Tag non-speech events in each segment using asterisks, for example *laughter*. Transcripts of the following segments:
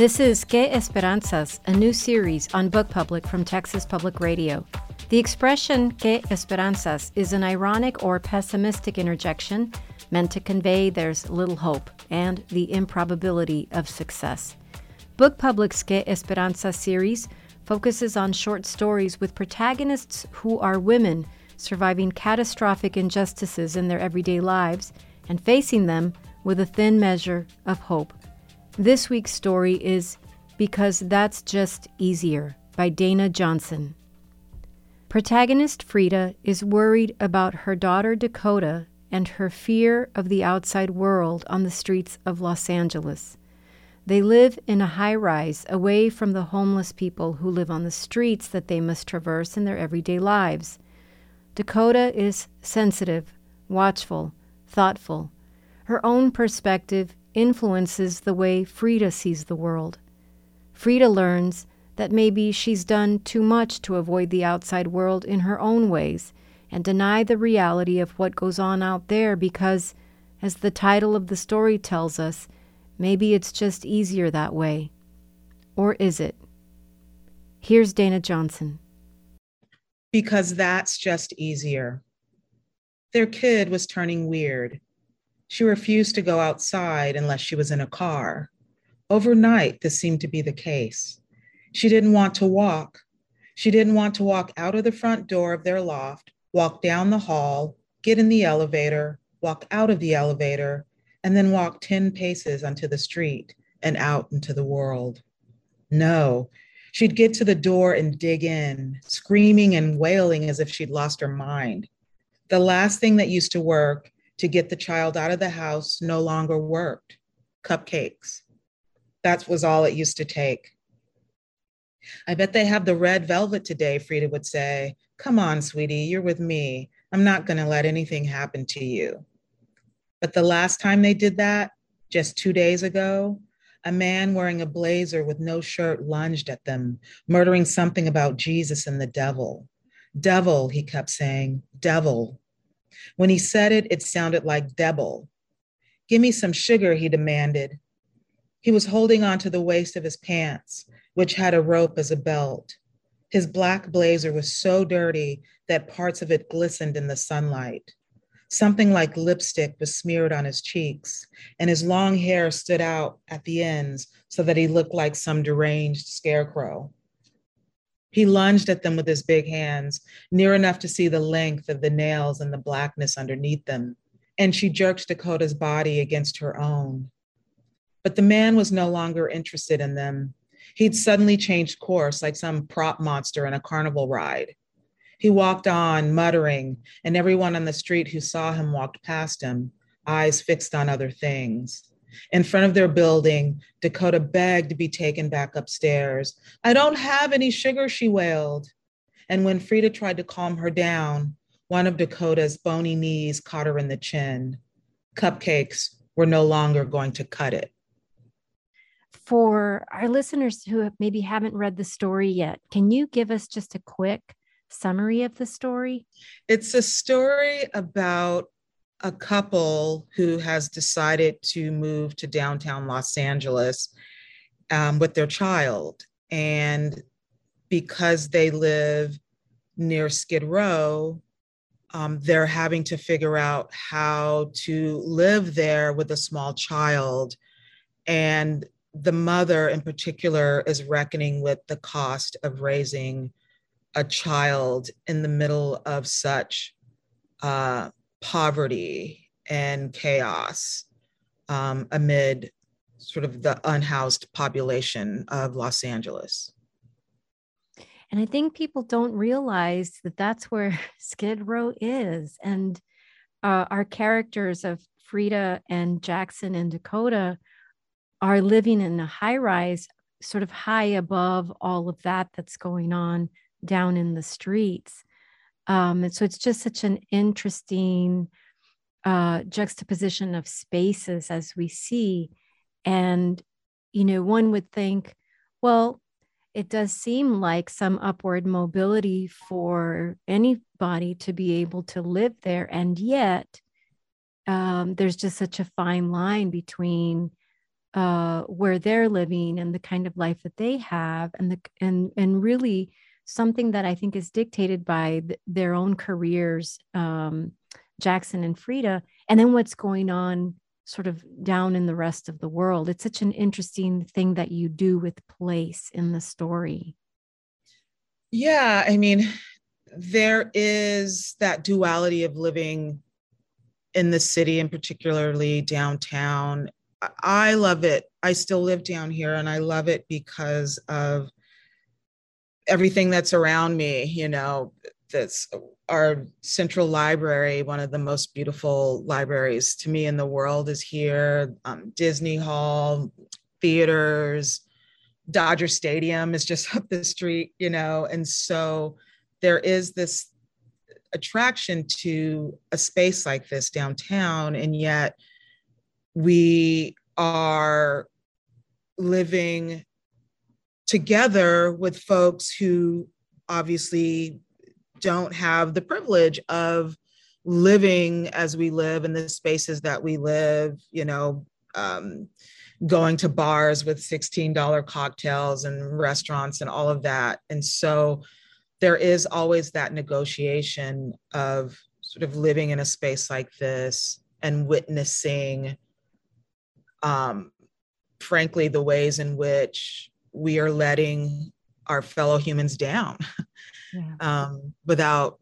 This is Que Esperanzas, a new series on Book Public from Texas Public Radio. The expression Que Esperanzas is an ironic or pessimistic interjection meant to convey there's little hope and the improbability of success. Book Public's Que Esperanza series focuses on short stories with protagonists who are women surviving catastrophic injustices in their everyday lives and facing them with a thin measure of hope. This week's story is Because That's Just Easier by Dana Johnson. Protagonist Frida is worried about her daughter Dakota and her fear of the outside world on the streets of Los Angeles. They live in a high rise away from the homeless people who live on the streets that they must traverse in their everyday lives. Dakota is sensitive, watchful, thoughtful. Her own perspective influences the way Frida sees the world. Frida learns that maybe she's done too much to avoid the outside world in her own ways and deny the reality of what goes on out there because, as the title of the story tells us, maybe it's just easier that way. Or is it? Here's Dana Johnson. Because that's just easier. Their kid was turning weird. She refused to go outside unless she was in a car. Overnight, this seemed to be the case. She didn't want to walk. She didn't want to walk out of the front door of their loft, walk down the hall, get in the elevator, walk out of the elevator, and then walk 10 paces onto the street and out into the world. No, she'd get to the door and dig in, screaming and wailing as if she'd lost her mind. The last thing that used to work to get the child out of the house no longer worked. Cupcakes. That was all it used to take. I bet they have the red velvet today, Frida would say. Come on, sweetie, you're with me. I'm not going to let anything happen to you. But the last time they did that, just two days ago, a man wearing a blazer with no shirt lunged at them, murdering something about Jesus and the devil. Devil, he kept saying, devil. When he said it, it sounded like devil. Give me some sugar, he demanded. He was holding on to the waist of his pants, which had a rope as a belt. His black blazer was so dirty that parts of it glistened in the sunlight. Something like lipstick was smeared on his cheeks, and his long hair stood out at the ends so that he looked like some deranged scarecrow. He lunged at them with his big hands, near enough to see the length of the nails and the blackness underneath them. And she jerked Dakota's body against her own. But the man was no longer interested in them. He'd suddenly changed course like some prop monster in a carnival ride. He walked on, muttering, and everyone on the street who saw him walked past him, eyes fixed on other things. In front of their building, Dakota begged to be taken back upstairs. I don't have any sugar, she wailed. And when Frida tried to calm her down, one of Dakota's bony knees caught her in the chin. Cupcakes were no longer going to cut it. For our listeners who maybe haven't read the story yet, can you give us just a quick summary of the story? It's a story about a couple who has decided to move to downtown Los Angeles um, with their child. And because they live near Skid Row, um, they're having to figure out how to live there with a small child. And the mother, in particular, is reckoning with the cost of raising a child in the middle of such uh, poverty and chaos um, amid sort of the unhoused population of Los Angeles. And I think people don't realize that that's where *laughs* Skid Row is. And uh, our characters of Frida and Jackson and Dakota are living in a high rise, sort of high above all of that that's going on down in the streets. Um, and so it's just such an interesting uh, juxtaposition of spaces as we see. And, you know, one would think, well, it does seem like some upward mobility for anybody to be able to live there. And yet, um, there's just such a fine line between uh, where they're living and the kind of life that they have and the and and really something that I think is dictated by th- their own careers, um, Jackson and Frida, and then what's going on sort of down in the rest of the world. It's such an interesting thing that you do with place in the story. Yeah, I mean, there is that duality of living in the city and particularly downtown. I love it. I still live down here and I love it because of everything that's around me, you know, that's our central library, one of the most beautiful libraries to me in the world is here. Um, Disney Hall, theaters, Dodger Stadium is just *laughs* up the street, you know, and so there is this attraction to a space like this downtown, and yet we are living together with folks who obviously don't have the privilege of living as we live in the spaces that we live, you know, um, going to bars with $16 cocktails and restaurants and all of that. And so there is always that negotiation of sort of living in a space like this and witnessing, um, frankly, the ways in which we are letting our fellow humans down *laughs* yeah. um, without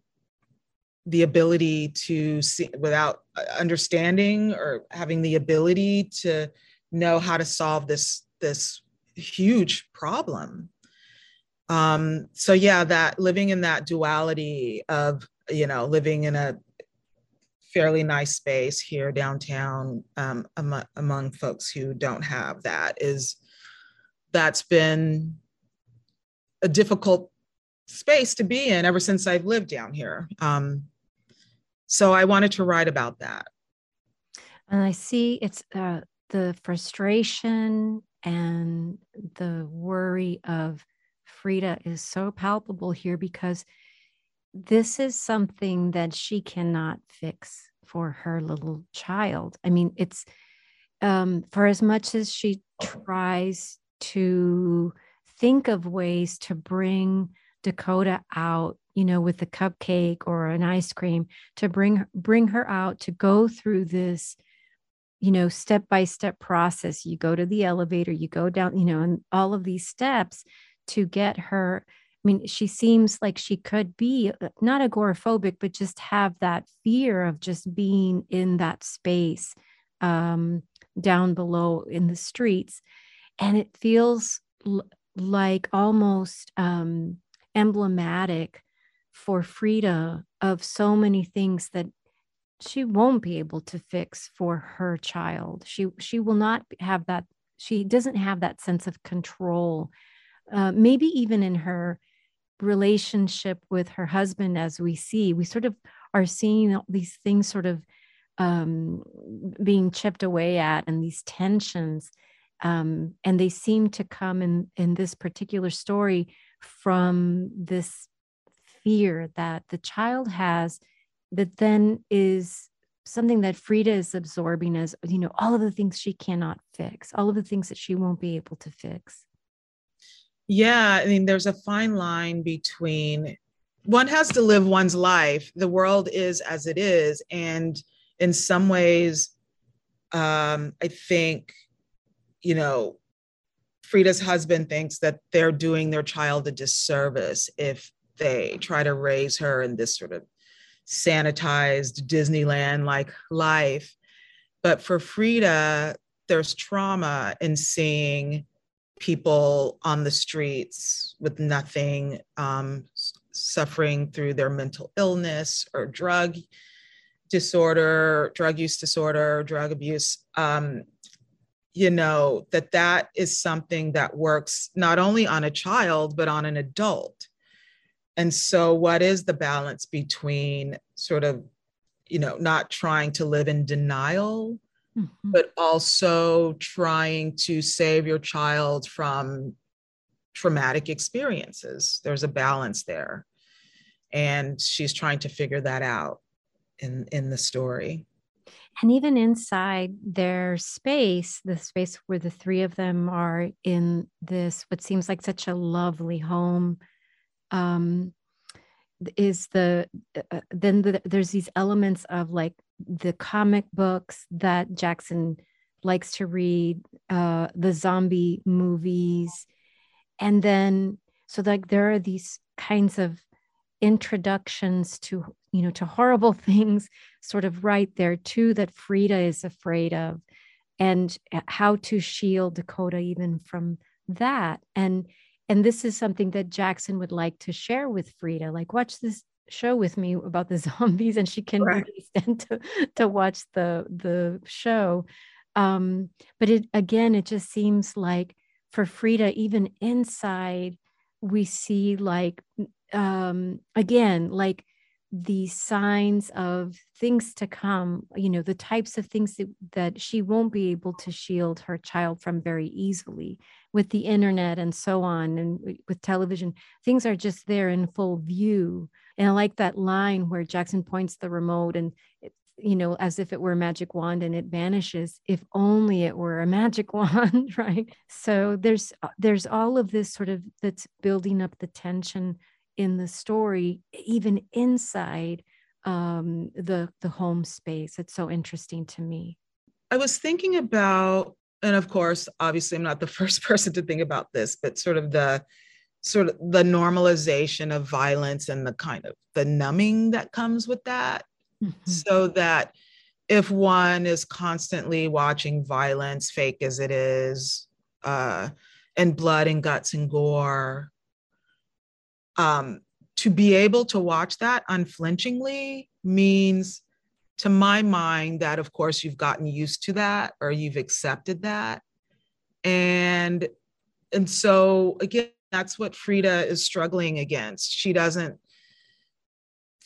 the ability to see, without uh, understanding or having the ability to know how to solve this this huge problem. Um, so yeah, that living in that duality of you know living in a fairly nice space here downtown um, among, among folks who don't have that is that's been a difficult space to be in ever since I've lived down here. Um, so I wanted to write about that. And I see it's uh, the frustration and the worry of Frida is so palpable here because this is something that she cannot fix for her little child. I mean, it's um, for as much as she tries to think of ways to bring Dakota out, you know, with a cupcake or an ice cream to bring bring her out to go through this you know step by step process. You go to the elevator you go down you know and all of these steps to get her i mean she seems like she could be uh, not agoraphobic but just have that fear of just being in that space um, down below in the streets and it feels l- like almost um, emblematic for Frida of so many things that she won't be able to fix for her child. She she will not have that. She doesn't have that sense of control. Uh, maybe even in her relationship with her husband, as we see, we sort of are seeing these things sort of um, being chipped away at, and these tensions um, and they seem to come in in this particular story from this fear that the child has that then is something that Frida is absorbing as you know all of the things she cannot fix all of the things that she won't be able to fix. Yeah i mean there's a fine line between one has to live one's life the world is as it is and in some ways um, i think you know, Frida's husband thinks that they're doing their child a disservice if they try to raise her in this sort of sanitized Disneyland like life. But for Frida, there's trauma in seeing people on the streets with nothing, um, suffering through their mental illness or drug disorder, drug use disorder, drug abuse. Um, you know that that is something that works not only on a child but on an adult. And so what is the balance between sort of you know not trying to live in denial mm-hmm. but also trying to save your child from traumatic experiences? There's a balance there. And she's trying to figure that out in in the story and even inside their space the space where the three of them are in this what seems like such a lovely home um, is the uh, uh, then the, there's these elements of like the comic books that jackson likes to read uh, the zombie movies. And then so like there are these kinds of introductions to you know to horrible *laughs* things sort of right there too that frida is afraid of and how to shield dakota even from that and and this is something that jackson would like to share with frida like watch this show with me about the *laughs* zombies and she can right. really *laughs* stand to, to watch the the show um but it again it just seems like for frida even inside we see like um again like the signs of things to come you know the types of things that, that she won't be able to shield her child from very easily with the internet and so on and with television. Things are just there in full view. And i like that line where jackson points the remote and it, you know as if it were a magic wand and it vanishes if only it were a magic *laughs* wand right? So there's uh, there's all of this sort of that's building up the tension in the story, even inside um, the the home space. It's so interesting to me. I was thinking about, and of course, obviously, I'm not the *laughs* first person to think about this, but sort of the sort of the normalization of violence and the kind of the numbing that comes with that mm-hmm. so that if one is constantly watching violence fake as it is uh, and blood and guts and gore um, to be able to watch that unflinchingly means to my mind that of course you've gotten used to that or you've accepted that. And and so again that's what frida is struggling against. She doesn't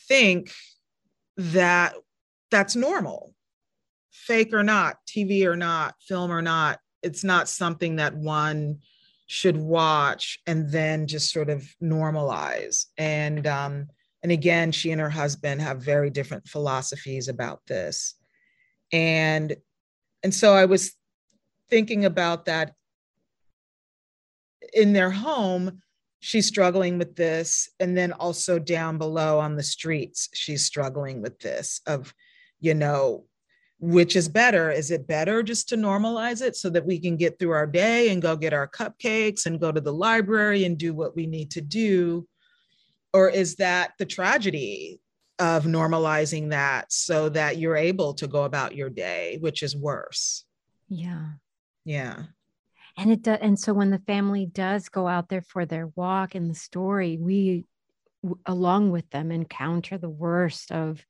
think that that's normal. Fake or not tv or not film or not it's not something that one should watch and then just sort of normalize. And um, and again, she and her husband have very different philosophies about this. And and so I was thinking about that in their home she's struggling with this and then also down below on the streets she's struggling with this of you know which is better? Is it better just to normalize it so that we can get through our day and go get our cupcakes and go to the library and do what we need to do? Or is that the tragedy of normalizing that so that you're able to go about your day which is worse? Yeah. Yeah. And it does and so when the family does go out there for their walk in the story we along with them encounter the worst of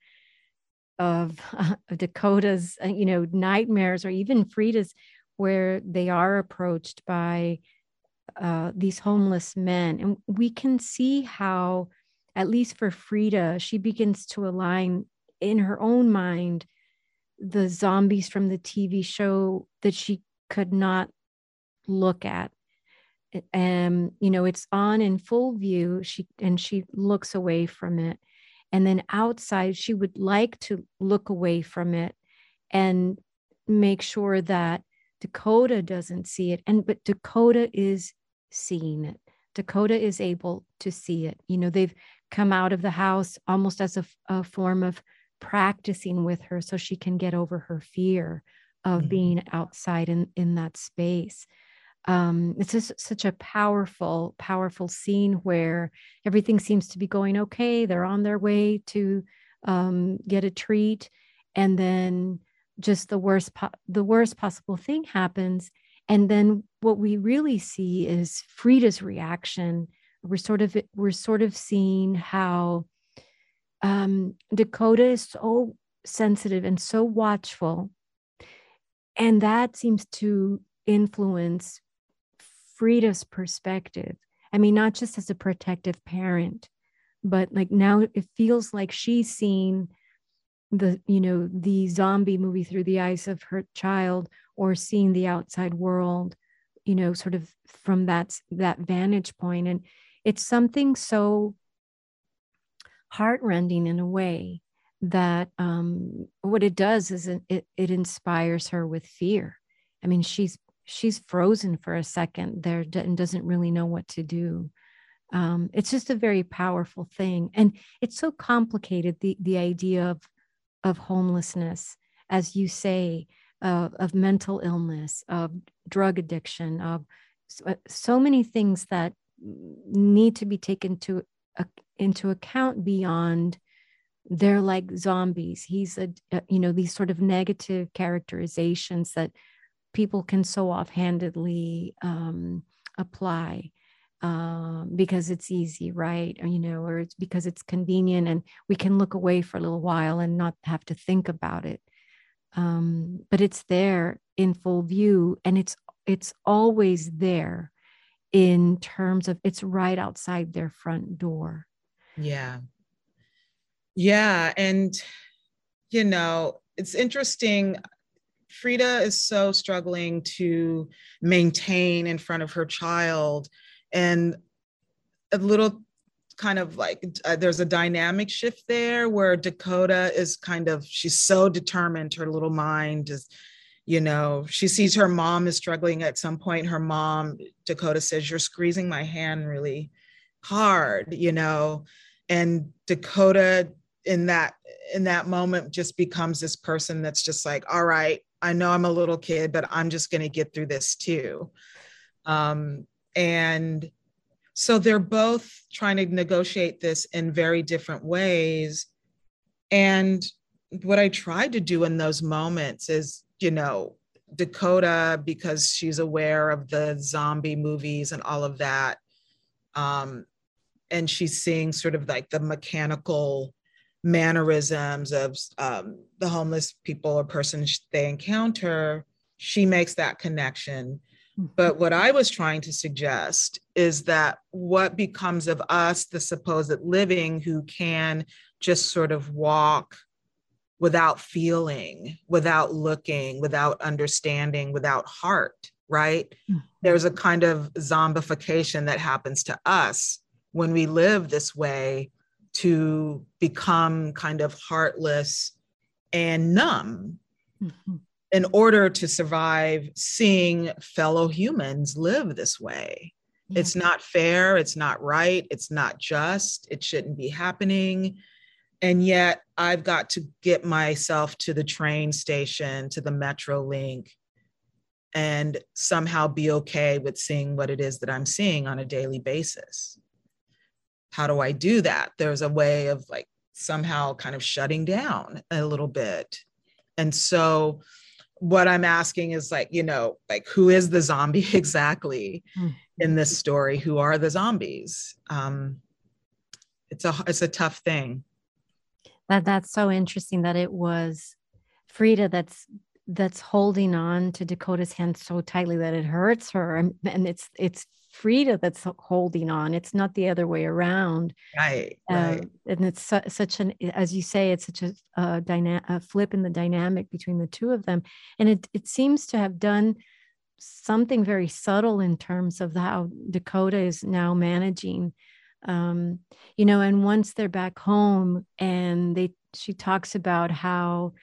of, uh, Dakota's, uh, you know, nightmares or even Frida's, where they are approached by uh, these homeless men. And we can see how, at least for Frida, she begins to align in her own mind the zombies from the TV show that she could not look at. And, you know, it's on in full view. She and she looks away from it and then outside she would like to look away from it and make sure that dakota doesn't see it. And but dakota is seeing it. Dakota is able to see it. You know they've come out of the house almost as a, a form of practicing with her so she can get over her fear of mm-hmm. being outside in in that space um, it's just such a powerful, powerful scene where everything seems to be going okay. They're on their way to um, get a treat, and then just the worst, po- the worst possible thing happens. And then what we really see is Frida's reaction. We're sort of we're sort of seeing how um, Dakota is so sensitive and so watchful, and that seems to influence Frida's perspective. I mean, not just as a protective parent, but like now it feels like she's seeing the, you know, the zombie movie through the eyes of her child or seeing the outside world, you know, sort of from that, that vantage point. And it's something so heartrending in a way that um, what it does is it, it inspires her with fear. I mean, she's she's frozen for a second there and doesn't really know what to do. Um, it's just a very powerful thing, and it's so complicated. The the idea of of homelessness, as you say, uh, of mental illness, of drug addiction, of so, uh, so many things that need to be taken to uh, into account beyond they're like zombies he's a, a, you know these sort of negative characterizations that people can so offhandedly um, apply um, because it's easy right? Or, you know or it's because it's convenient and we can look away for a little while and not have to think about it. Um, but it's there in full view and it's it's always there in terms of it's right outside their front door. Yeah. Yeah and you know it's interesting frida is so struggling to maintain in front of her child and a little kind of like uh, there's a dynamic shift there where dakota is kind of she's so determined her little mind is you know she sees her mom is struggling at some point. Her mom dakota says you're squeezing my hand really hard you know? And dakota in that in that moment just becomes this person that's just like all right i know i'm a little kid but i'm just going to get through this too um and so they're both trying to negotiate this in very different ways and what i tried to do in those moments is you know, Dakota, because she's aware of the zombie movies and all of that. Um, and she's seeing sort of like the mechanical mannerisms of um, the homeless people or person they encounter. She makes that connection. Hmm. But what I was trying to suggest is that what becomes of us, the supposed living, who can just sort of walk without feeling, without looking, without understanding, without heart, right? Mm-hmm. There's a kind of zombification that happens to us when we live this way to become kind of heartless and numb mm-hmm. in order to survive seeing fellow humans live this way. Yeah. It's not fair, it's not right, it's not just, it shouldn't be happening and yet I've got to get myself to the train station, to the Metro Link, and somehow be okay with seeing what it is that I'm seeing on a daily basis. How do I do that? There's a way of like somehow kind of shutting down a little bit. And so, what I'm asking is like, you know, like who is the zombie *laughs* exactly in this story? Who are the zombies? Um, it's a it's a tough thing that that's so interesting that it was Frida that's that's holding on to Dakota's hand so tightly that it hurts her and, and it's it's Frida that's holding on. It's not the other way around. Right, right. and it's su- such an as you say it's such a, dyna- a flip in the dynamic between the two of them. And it it seems to have done something very subtle in terms of how Dakota is now managing. Um, you know and once they're back home and they she talks about how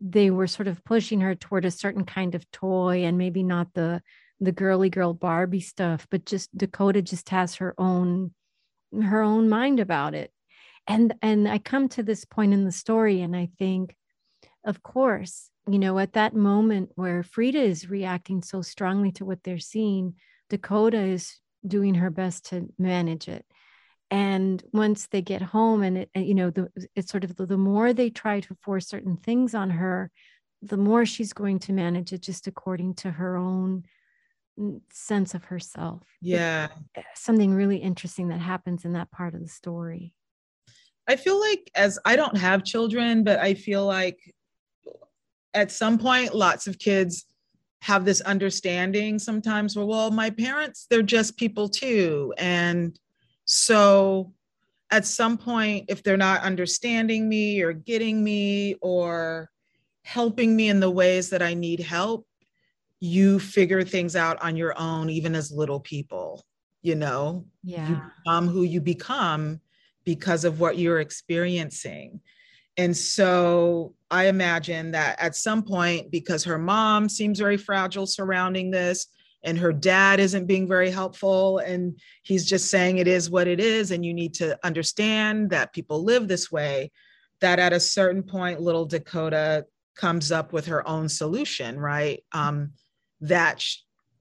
they were sort of pushing her toward a certain kind of toy and maybe not the the girly girl barbie stuff but just dakota just has her own her own mind about it. And and i come to this point in the story and i think of course you know at that moment where frida is reacting so strongly to what they're seeing dakota is doing her best to manage it and once they get home and it you know the it's sort of the, the more they try to force certain things on her the more she's going to manage it just according to her own sense of herself. Yeah. it's eh, something really interesting that happens in that part of the story. I feel like as i don't have children but i feel like at some point lots of kids have this understanding sometimes where well my parents they're just people too and so at some point, if they're not understanding me or getting me or helping me in the ways that I need help, you figure things out on your own, even as little people, you know? Yeah. You become who you become because of what you're experiencing. and so I imagine that at some point, because her mom seems very fragile surrounding this, and her dad isn't being very helpful, and he's just saying it is what it is, and you need to understand that people live this way, that at a certain point, little Dakota comes up with her own solution, right? Um, that sh-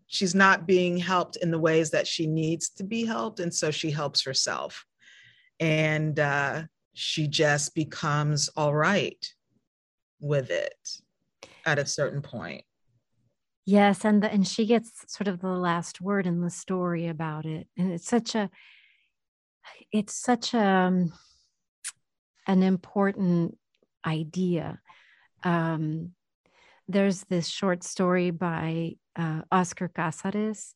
she's not being helped in the ways that she needs to be helped, and so she helps herself. And uh, she just becomes all right with it at a certain point. Yes, and the, and she gets sort of the last word in the story about it, and it's such a it's such a um, an important idea. Um, there's this short story by uh, Oscar Casares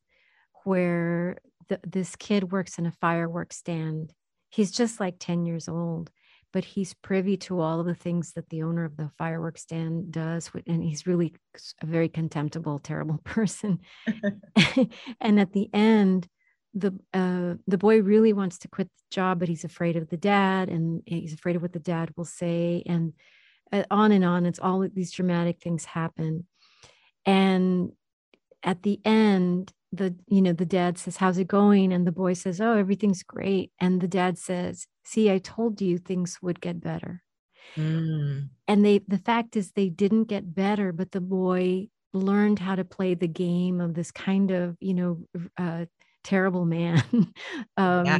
where the, this kid works in a fireworks stand he's just like 10 years old but he's privy to all of the things that the owner of the fireworks stand does and he's really a very contemptible terrible *laughs* person. *laughs* And at the end the uh, the boy really wants to quit the job but he's afraid of the dad and he's afraid of what the dad will say and uh, on and on. It's all these dramatic things happen. And at the end the you know the dad says how's it going? And the boy says oh everything's great. And the dad says see i told you things would get better mm. and they the fact is they didn't get better but the boy learned how to play the game of this kind of you know uh, terrible man *laughs* um, yeah.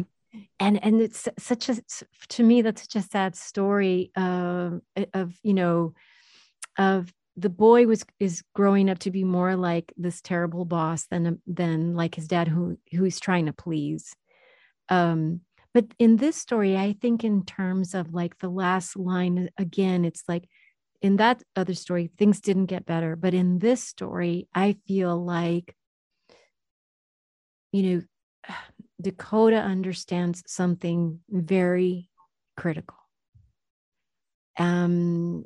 and and it's such a to me that's such a sad story uh, of you know of the boy was is growing up to be more like this terrible boss than than like his dad who who he's trying to please um but in this story i think in terms of like the last line again it's like in that other story things didn't get better. But in this story i feel like you know *sighs* dakota understands something very critical. Um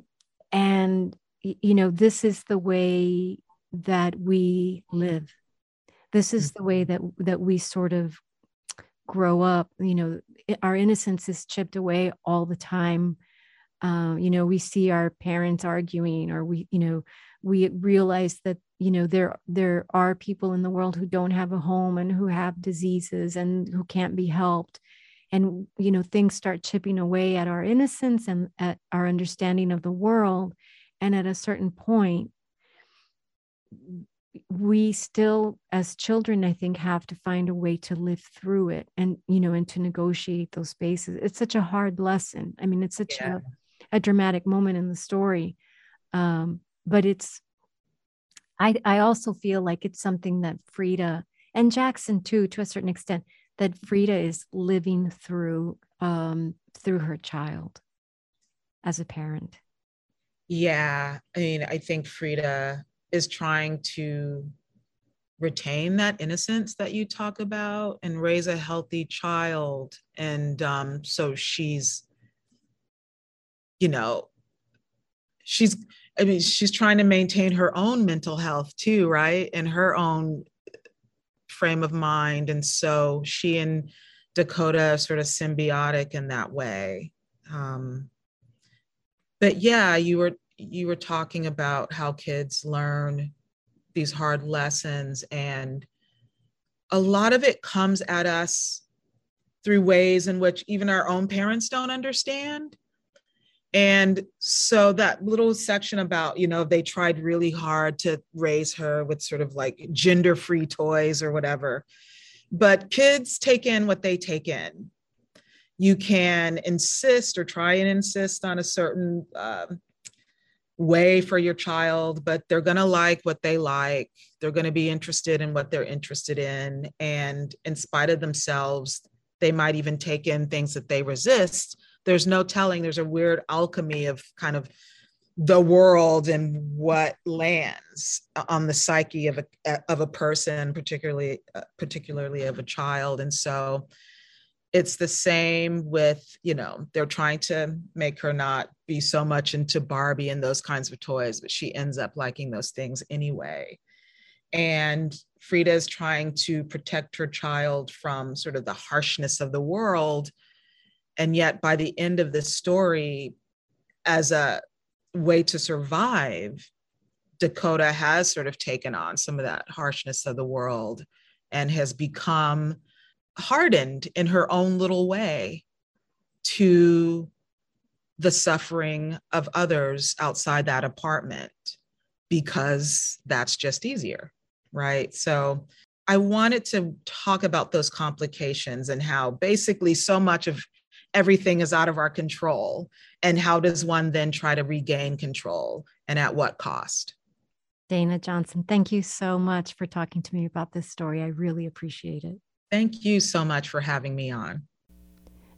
and you know this is the way that we live. This is the way that that we sort of grow up you know our innocence is chipped away all the time. Uh, you know we see our parents arguing or we you know we realize that you know there there are people in the world who don't have a home and who have diseases and who can't be helped. And you know things start chipping away at our innocence and at our understanding of the world. And at a certain point, we still, as children, I think, have to find a way to live through it and, you know, and to negotiate those spaces. It's such a hard lesson. I mean, it's such yeah. a, a dramatic moment in the story. Um, but it's, I, I also feel like it's something that Frida and Jackson too, to a certain extent, that Frida is living through um, through her child as a parent. Yeah, I mean, I think Frida is trying to retain that innocence that you talk about and raise a healthy child. And um, so she's, you know, she's, I mean, she's trying to maintain her own mental health too, right? And her own frame of mind. And so she and Dakota are sort of symbiotic in that way. Um, but yeah, you were you were talking about how kids learn these hard lessons and a lot of it comes at us through ways in which even our own parents don't understand. And so that little section about you know they tried really hard to raise her with sort of like gender free toys or whatever but kids take in what they take in. You can insist or try and insist on a certain uh, way for your child, but they're going to like what they like. They're going to be interested in what they're interested in. And in spite of themselves, they might even take in things that they resist. There's no telling, there's a weird alchemy of kind of the world and what lands on the psyche of a of a person particularly uh, particularly of a child and so it's the same with you know they're trying to make her not be so much into barbie and those kinds of toys but she ends up liking those things anyway. And frida is trying to protect her child from sort of the harshness of the world. And yet by the end of the story as a way to survive, Dakota has sort of taken on some of that harshness of the world and has become hardened in her own little way to the suffering of others outside that apartment because that's just easier, right? So I wanted to talk about those complications and how basically so much of everything is out of our control. And how does one then try to regain control and at what cost? Dana Johnson, thank you so much for talking to me about this story. I really appreciate it. Thank you so much for having me on.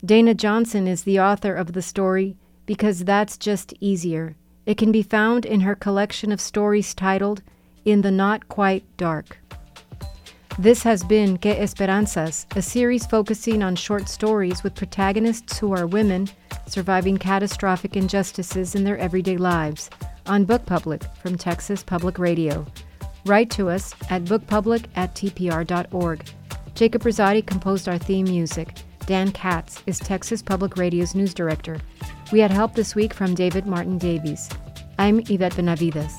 Dana Johnson is the author of the story Because That's Just Easier. It can be found in her collection of stories titled In the Not Quite Dark. This has been Que Esperanzas, a series focusing on short stories with protagonists who are women surviving catastrophic injustices in their everyday lives on Book Public from Texas Public Radio. Write to us at bookpublic at tpr.org. Jacob Rosati composed our theme music. Dan Katz is Texas Public Radio's news director. We had help this week from David Martin Davies. I'm Yvette Benavides.